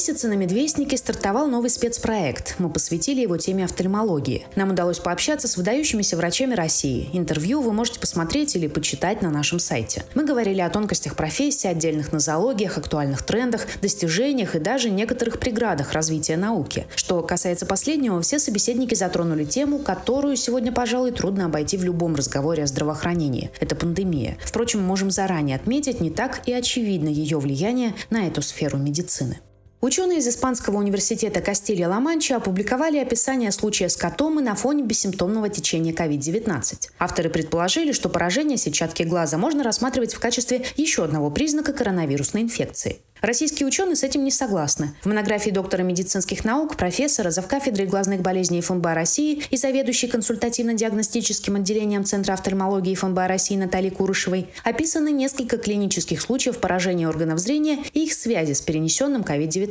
месяце на «Медвестнике» стартовал новый спецпроект. Мы посвятили его теме офтальмологии. Нам удалось пообщаться с выдающимися врачами России. Интервью вы можете посмотреть или почитать на нашем сайте. Мы говорили о тонкостях профессии, отдельных нозологиях, актуальных трендах, достижениях и даже некоторых преградах развития науки. Что касается последнего, все собеседники затронули тему, которую сегодня, пожалуй, трудно обойти в любом разговоре о здравоохранении. Это пандемия. Впрочем, можем заранее отметить, не так и очевидно ее влияние на эту сферу медицины. Ученые из Испанского университета Кастилья-Ла-Манча опубликовали описание случая скотомы на фоне бессимптомного течения COVID-19. Авторы предположили, что поражение сетчатки глаза можно рассматривать в качестве еще одного признака коронавирусной инфекции. Российские ученые с этим не согласны. В монографии доктора медицинских наук, профессора, завкафедры глазных болезней ФМБА России и заведующей консультативно-диагностическим отделением Центра офтальмологии ФМБА России Натальи Курышевой описаны несколько клинических случаев поражения органов зрения и их связи с перенесенным COVID-19.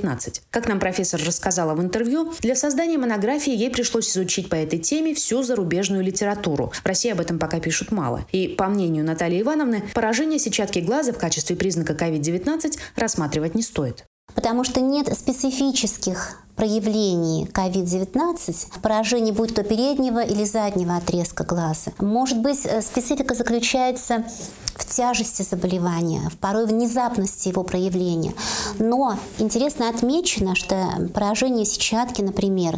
Как нам профессор рассказала в интервью, для создания монографии ей пришлось изучить по этой теме всю зарубежную литературу. В России об этом пока пишут мало. И, по мнению Натальи Ивановны, поражение сетчатки глаза в качестве признака COVID-19 рассматривается рассматривать не стоит. Потому что нет специфических проявлений COVID-19, поражений будь то переднего или заднего отрезка глаза. Может быть, э, специфика заключается в тяжести заболевания, в порой внезапности его проявления. Но интересно отмечено, что поражение сетчатки, например,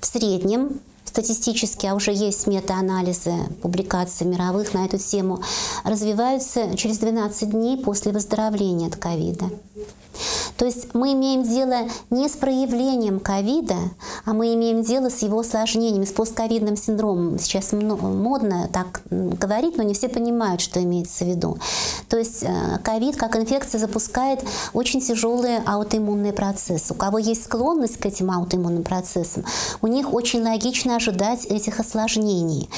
в среднем статистически, а уже есть метаанализы, публикации мировых на эту тему, развиваются через 12 дней после выздоровления от ковида. То есть мы имеем дело не с проявлением ковида, а мы имеем дело с его осложнениями, с постковидным синдромом. Сейчас модно так говорить, но не все понимают, что имеется в виду. То есть э, ковид как инфекция запускает очень тяжелые аутоиммунные процессы. У кого есть склонность к этим аутоиммунным процессам, у них очень логично ожидать этих осложнений.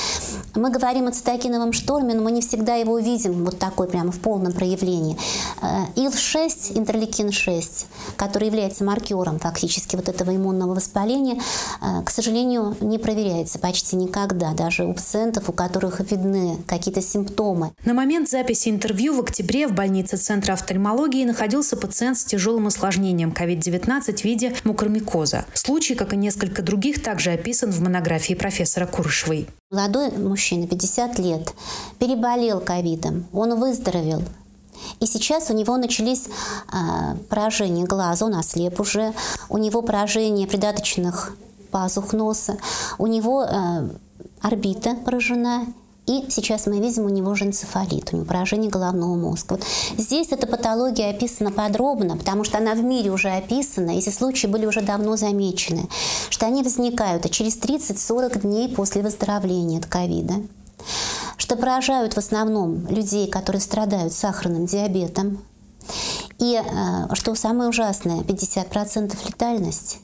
Мы говорим о цитокиновом шторме, но мы не всегда его видим вот такой прямо в полном проявлении. Э, ИЛ-6, интерлейкин-6, который является маркером фактически вот этого иммунного воспаления, э, к сожалению, не проверяется почти никогда, даже у пациентов, у которых видны какие-то симптомы. На момент записи интервью в октябре в больнице Центра офтальмологии находился пациент с тяжелым осложнением COVID-19 в виде мукромикоза. Случай, как и несколько других, также описан в монографии профессора Курышевой. Молодой мужчина, 50 лет, переболел ковидом, он выздоровел, и сейчас у него начались э, поражения глаза, он ослеп уже, у него поражение придаточных пазух носа, у него э, орбита поражена, и сейчас мы видим у него же энцефалит, у него поражение головного мозга. Вот здесь эта патология описана подробно, потому что она в мире уже описана, эти случаи были уже давно замечены, что они возникают через 30-40 дней после выздоровления от ковида что поражают в основном людей, которые страдают сахарным диабетом. И, э, что самое ужасное, 50% летальность.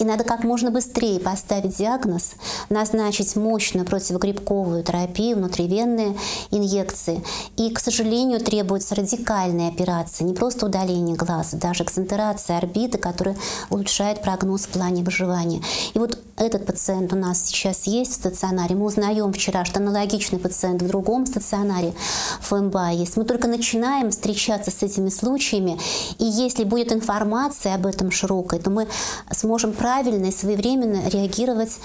И надо как можно быстрее поставить диагноз, назначить мощную противогрибковую терапию, внутривенные инъекции. И, к сожалению, требуется радикальная операция, не просто удаление глаза, даже эксцентрация орбиты, которая улучшает прогноз в плане выживания. И вот этот пациент у нас сейчас есть в стационаре. Мы узнаем вчера, что аналогичный пациент в другом стационаре ФМБА есть. Мы только начинаем встречаться с этими случаями, и если будет информация об этом широкой, то мы сможем правильно и своевременно реагировать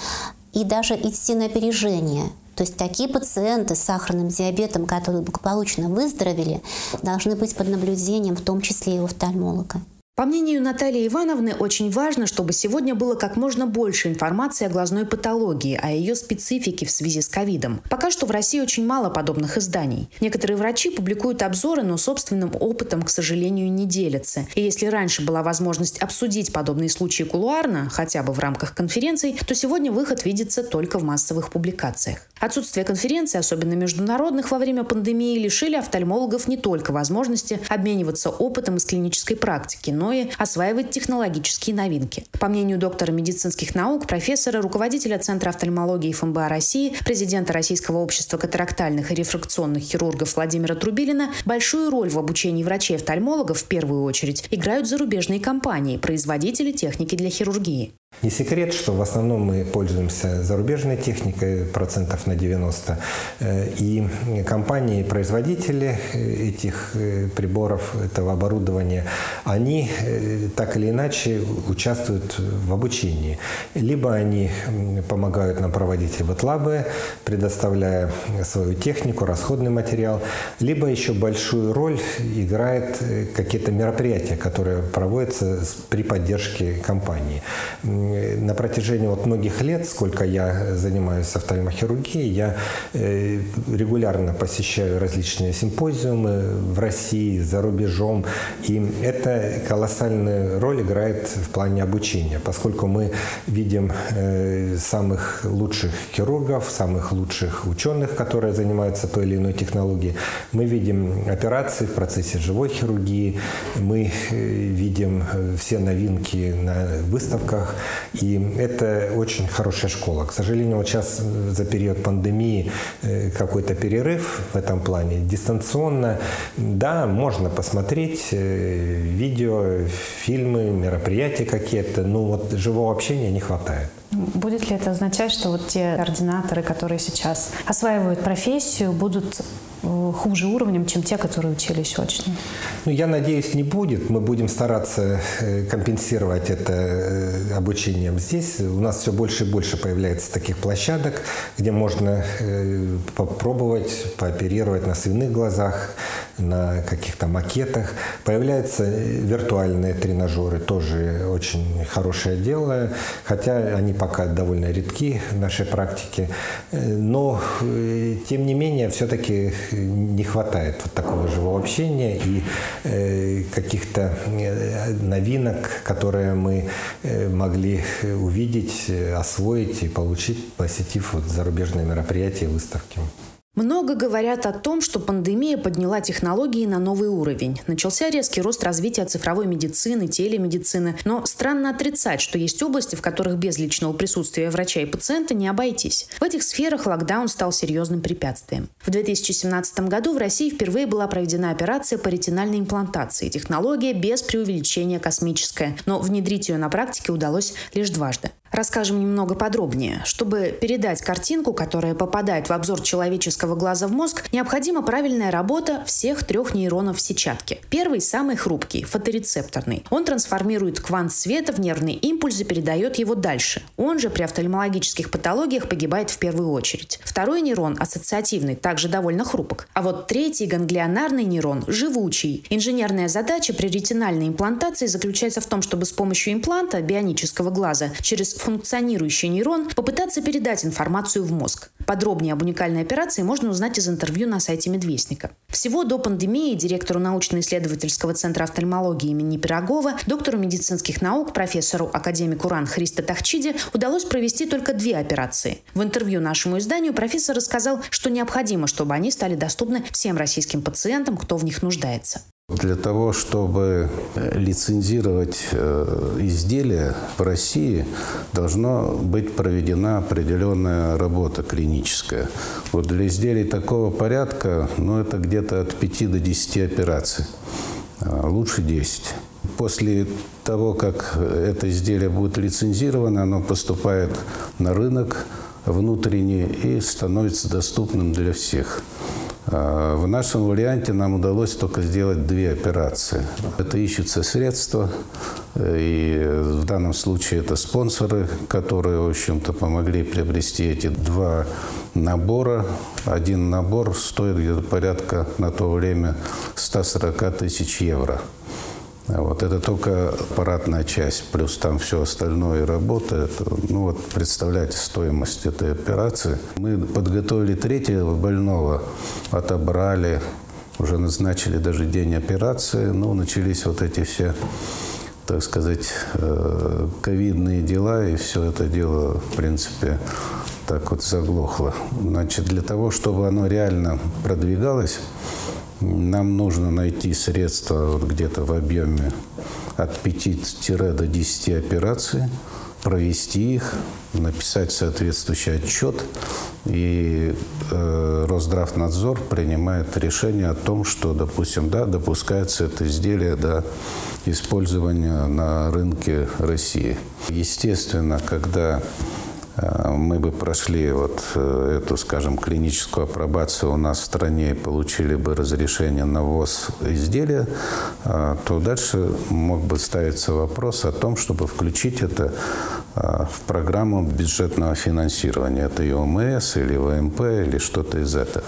и даже идти на опережение. То есть такие пациенты с сахарным диабетом, которые благополучно выздоровели, должны быть под наблюдением, в том числе и у офтальмолога. По мнению Натальи Ивановны, очень важно, чтобы сегодня было как можно больше информации о глазной патологии, о ее специфике в связи с ковидом. Пока что в России очень мало подобных изданий. Некоторые врачи публикуют обзоры, но собственным опытом, к сожалению, не делятся. И если раньше была возможность обсудить подобные случаи кулуарно, хотя бы в рамках конференций, то сегодня выход видится только в массовых публикациях. Отсутствие конференций, особенно международных, во время пандемии лишили офтальмологов не только возможности обмениваться опытом из клинической практики, но и осваивать технологические новинки. По мнению доктора медицинских наук, профессора, руководителя Центра офтальмологии ФМБА России, президента Российского общества катарактальных и рефракционных хирургов Владимира Трубилина, большую роль в обучении врачей-офтальмологов в первую очередь играют зарубежные компании, производители техники для хирургии. Не секрет, что в основном мы пользуемся зарубежной техникой, процентов на 90. Э, и компании-производители э, этих э, приборов, этого оборудования, они так или иначе участвуют в обучении. Либо они помогают нам проводить риботлабы, предоставляя свою технику, расходный материал, либо еще большую роль играет какие-то мероприятия, которые проводятся при поддержке компании на протяжении вот многих лет, сколько я занимаюсь офтальмохирургией, я э, регулярно посещаю различные симпозиумы в России, за рубежом. И это колоссальную роль играет в плане обучения, поскольку мы видим э, самых лучших хирургов, самых лучших ученых, которые занимаются той или иной технологией. Мы видим операции в процессе живой хирургии, мы э, видим все новинки на выставках. И это очень хорошая школа. К сожалению, вот сейчас за период пандемии э, какой-то перерыв в этом плане. Дистанционно, да, можно посмотреть э, видео, фильмы, мероприятия какие-то, но вот живого общения не хватает. Будет ли это означать, что вот те ординаторы, которые сейчас осваивают профессию, будут хуже уровнем, чем те, которые учились очно? Ну, я надеюсь, не будет. Мы будем стараться э, компенсировать это э, обучением здесь. У нас все больше и больше появляется таких площадок, где можно попробовать пооперировать на свиных глазах, на каких-то макетах. Появляются виртуальные тренажеры, тоже очень хорошее дело, хотя они пока довольно редки в нашей практике. Но, тем не менее, все-таки не хватает вот такого живого общения и э, каких-то э, новинок, которые мы э, могли увидеть, освоить и получить, посетив вот зарубежные мероприятия и выставки. Много говорят о том, что пандемия подняла технологии на новый уровень. Начался резкий рост развития цифровой медицины, телемедицины. Но странно отрицать, что есть области, в которых без личного присутствия врача и пациента не обойтись. В этих сферах локдаун стал серьезным препятствием. В 2017 году в России впервые была проведена операция по ретинальной имплантации. Технология без преувеличения космическая, но внедрить ее на практике удалось лишь дважды расскажем немного подробнее. Чтобы передать картинку, которая попадает в обзор человеческого глаза в мозг, необходима правильная работа всех трех нейронов в сетчатке. Первый самый хрупкий, фоторецепторный. Он трансформирует квант света в нервный импульс и передает его дальше. Он же при офтальмологических патологиях погибает в первую очередь. Второй нейрон, ассоциативный, также довольно хрупок. А вот третий ганглионарный нейрон живучий. Инженерная задача при ретинальной имплантации заключается в том, чтобы с помощью импланта бионического глаза через функционирующий нейрон, попытаться передать информацию в мозг. Подробнее об уникальной операции можно узнать из интервью на сайте Медвестника. Всего до пандемии директору научно-исследовательского центра офтальмологии имени Пирогова, доктору медицинских наук, профессору академику РАН Христа Тахчиде удалось провести только две операции. В интервью нашему изданию профессор рассказал, что необходимо, чтобы они стали доступны всем российским пациентам, кто в них нуждается. Для того, чтобы э, лицензировать э, изделия в России, должна быть проведена определенная работа клиническая. Вот для изделий такого порядка, ну, это где-то от 5 до 10 операций, а лучше 10. После того, как это изделие будет лицензировано, оно поступает на рынок внутренний и становится доступным для всех. А, в нашем варианте нам удалось только сделать две операции. Это ищутся средства, и в данном случае это спонсоры, которые, в общем-то, помогли приобрести эти два набора. Один набор стоит где-то порядка на то время 140 тысяч евро. Вот это только аппаратная часть, плюс там все остальное работает. Ну вот представляете стоимость этой операции. Мы подготовили третьего больного, отобрали, уже назначили даже день операции. Ну, начались вот эти все так сказать, э, ковидные дела, и все это дело, в принципе, так вот заглохло. Значит, для того, чтобы оно реально продвигалось, нам нужно найти средства вот где-то в объеме от 5 до 10 операций. провести их, написать соответствующий отчет, и э, Росздравнадзор принимает решение о том, что, допустим, да, допускается это изделие до использования на рынке России. Естественно, когда мы бы прошли вот э, эту, скажем, клиническую апробацию у нас в стране и получили бы разрешение на ввоз изделия, э, то дальше мог бы ставиться вопрос о том, чтобы включить это в программу бюджетного финансирования. Это ИОМС или ВМП или что-то из этого.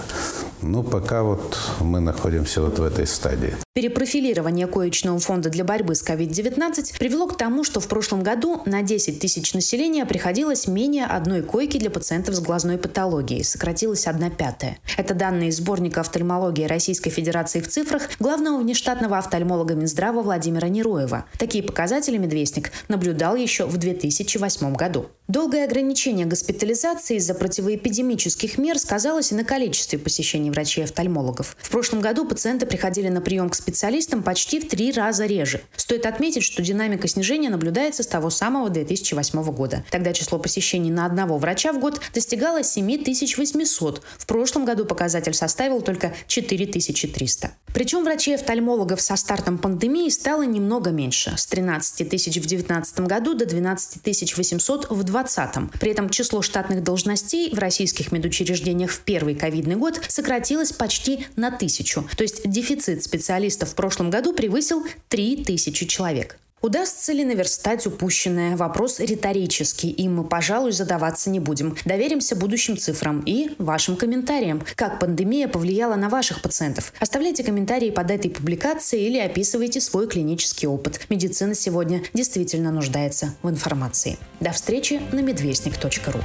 Ну, пока вот мы находимся вот в этой стадии. Перепрофилирование коечного фонда для борьбы с COVID-19 привело к тому, что в прошлом году на 10 тысяч населения приходилось менее одной койки для пациентов с глазной патологией, сократилась одна пятая. Это данные сборника офтальмологии Российской Федерации в цифрах главного внештатного офтальмолога Минздрава Владимира Нероева. Такие показатели Медвестник наблюдал еще в 2008 году. Долгое ограничение госпитализации из-за противоэпидемических мер сказалось и на количестве посещений врачей-офтальмологов. В прошлом году пациенты приходили на прием к специалистам почти в три раза реже. Стоит отметить, что динамика снижения наблюдается с того самого 2008 года. Тогда число посещений на одного врача в год достигало 7800. В прошлом году показатель составил только 4300. Причем врачей-офтальмологов со стартом пандемии стало немного меньше – с 13 тысяч в 2019 году до 12 800 в 2020. При этом число штатных должностей в российских медучреждениях в первый ковидный год сократилось почти на тысячу. То есть дефицит специалистов в прошлом году превысил 3 тысячи человек. Удастся ли наверстать упущенное? Вопрос риторический, и мы, пожалуй, задаваться не будем. Доверимся будущим цифрам и вашим комментариям. Как пандемия повлияла на ваших пациентов? Оставляйте комментарии под этой публикацией или описывайте свой клинический опыт. Медицина сегодня действительно нуждается в информации. До встречи на медвестник.ру.